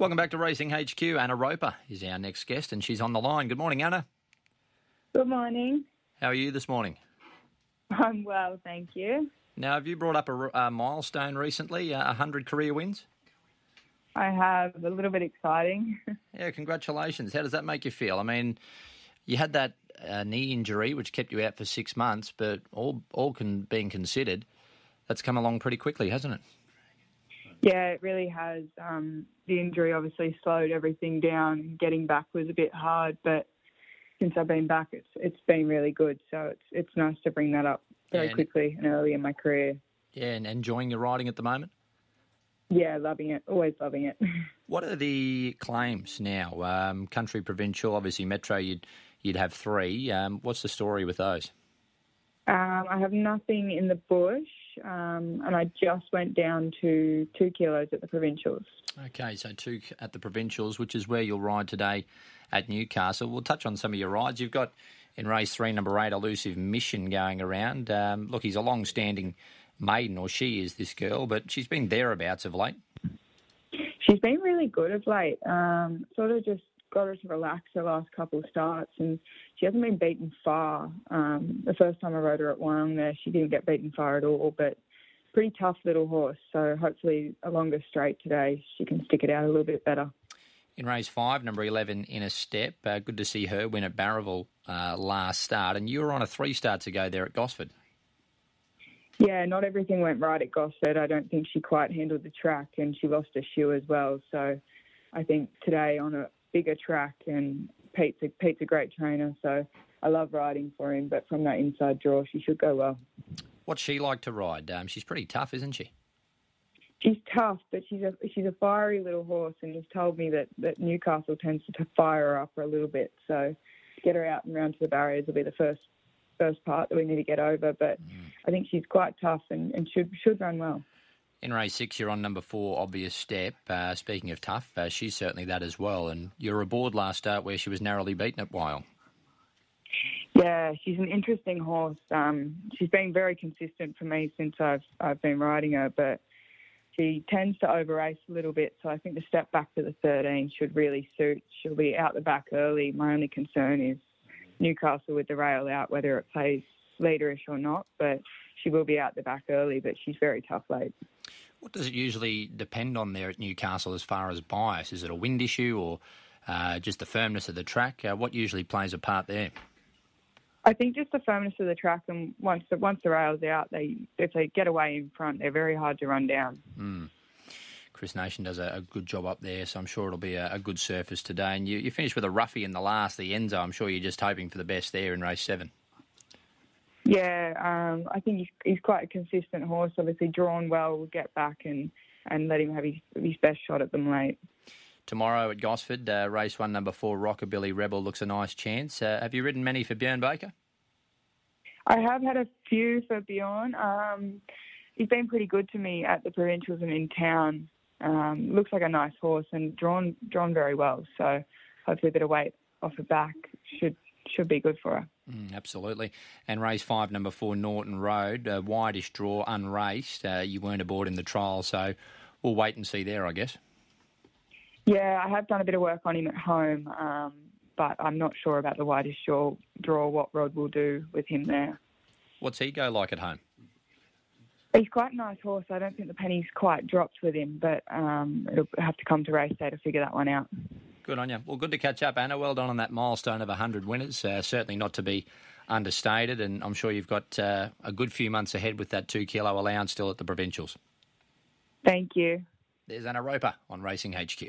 Welcome back to Racing HQ. Anna Roper is our next guest, and she's on the line. Good morning, Anna. Good morning. How are you this morning? I'm well, thank you. Now, have you brought up a, a milestone recently, uh, 100 career wins? I have a little bit exciting. yeah, congratulations. How does that make you feel? I mean, you had that uh, knee injury which kept you out for six months, but all all can being considered, that's come along pretty quickly, hasn't it? Yeah, it really has. Um, the injury obviously slowed everything down. Getting back was a bit hard, but since I've been back, it's it's been really good. So it's it's nice to bring that up very Yeah, quickly and early in my career. Yeah, and enjoying your riding at the moment. Yeah, loving it. Always loving it. What are the claims now? Um, country, provincial, obviously metro. You'd you'd have three. Um, what's the story with those? Um, I have nothing in the bush, um, and I just went down to two kilos at the provincials. Okay, so two at the provincials, which is where you'll ride today at Newcastle. We'll touch on some of your rides. You've got in race three, number eight, elusive mission going around. Um, look, he's a long-standing maiden, or she is this girl, but she's been thereabouts of late. She's been really good of late. Um, sort of just got her to relax her last couple of starts, and she hasn't been beaten far. Um, the first time I rode her at Wyong there, she didn't get beaten far at all, but pretty tough little horse. So hopefully a longer straight today, she can stick it out a little bit better. In race five, number 11, in a step. Uh, good to see her win at Barraville uh, last start. And you were on a three starts ago there at Gosford. Yeah, not everything went right at Gosford. I don't think she quite handled the track, and she lost a shoe as well. So I think today on a bigger track, and Pete's a, Pete's a great trainer, so I love riding for him. But from that inside draw, she should go well. What's she like to ride? Um, she's pretty tough, isn't she? She's tough, but she's a she's a fiery little horse, and he's told me that that Newcastle tends to fire her up a little bit. So get her out and round to the barriers will be the first first part that we need to get over. But I think she's quite tough and, and should should run well. In race six, you're on number four, obvious step. Uh, speaking of tough, uh, she's certainly that as well. And you're aboard last start where she was narrowly beaten at Wyong. Yeah, she's an interesting horse. Um, she's been very consistent for me since I've I've been riding her, but she tends to over race a little bit. So I think the step back to the 13 should really suit. She'll be out the back early. My only concern is Newcastle with the rail out, whether it plays leaderish or not. But she will be out the back early, but she's very tough late. What does it usually depend on there at Newcastle as far as bias? Is it a wind issue or uh, just the firmness of the track? Uh, what usually plays a part there? I think just the firmness of the track, and once the, once the rail's out, they if they get away in front, they're very hard to run down. Mm. Chris Nation does a, a good job up there, so I'm sure it'll be a, a good surface today. And you, you finished with a roughie in the last, the Enzo. I'm sure you're just hoping for the best there in race seven. Yeah, um, I think he's, he's quite a consistent horse. Obviously, drawn well, will get back and, and let him have his, his best shot at them late. Tomorrow at Gosford, uh, race one, number four, Rockabilly Rebel looks a nice chance. Uh, have you ridden many for Björn Baker? I have had a few for Bjorn. Um, he's been pretty good to me at the provincials and in town. Um, looks like a nice horse and drawn drawn very well. So hopefully a bit of weight off the back should should be good for her. Mm, absolutely. And race five, number four, Norton Road, uh, wideish draw, unraced. Uh, you weren't aboard in the trial, so we'll wait and see there, I guess. Yeah, I have done a bit of work on him at home, um, but I'm not sure about the widest draw, draw, what Rod will do with him there. What's he go like at home? He's quite a nice horse. I don't think the penny's quite dropped with him, but um, it'll have to come to race day to figure that one out. Good on you. Well, good to catch up, Anna. Well done on that milestone of 100 winners. Uh, certainly not to be understated, and I'm sure you've got uh, a good few months ahead with that two kilo allowance still at the provincials. Thank you. There's Anna Roper on Racing HQ.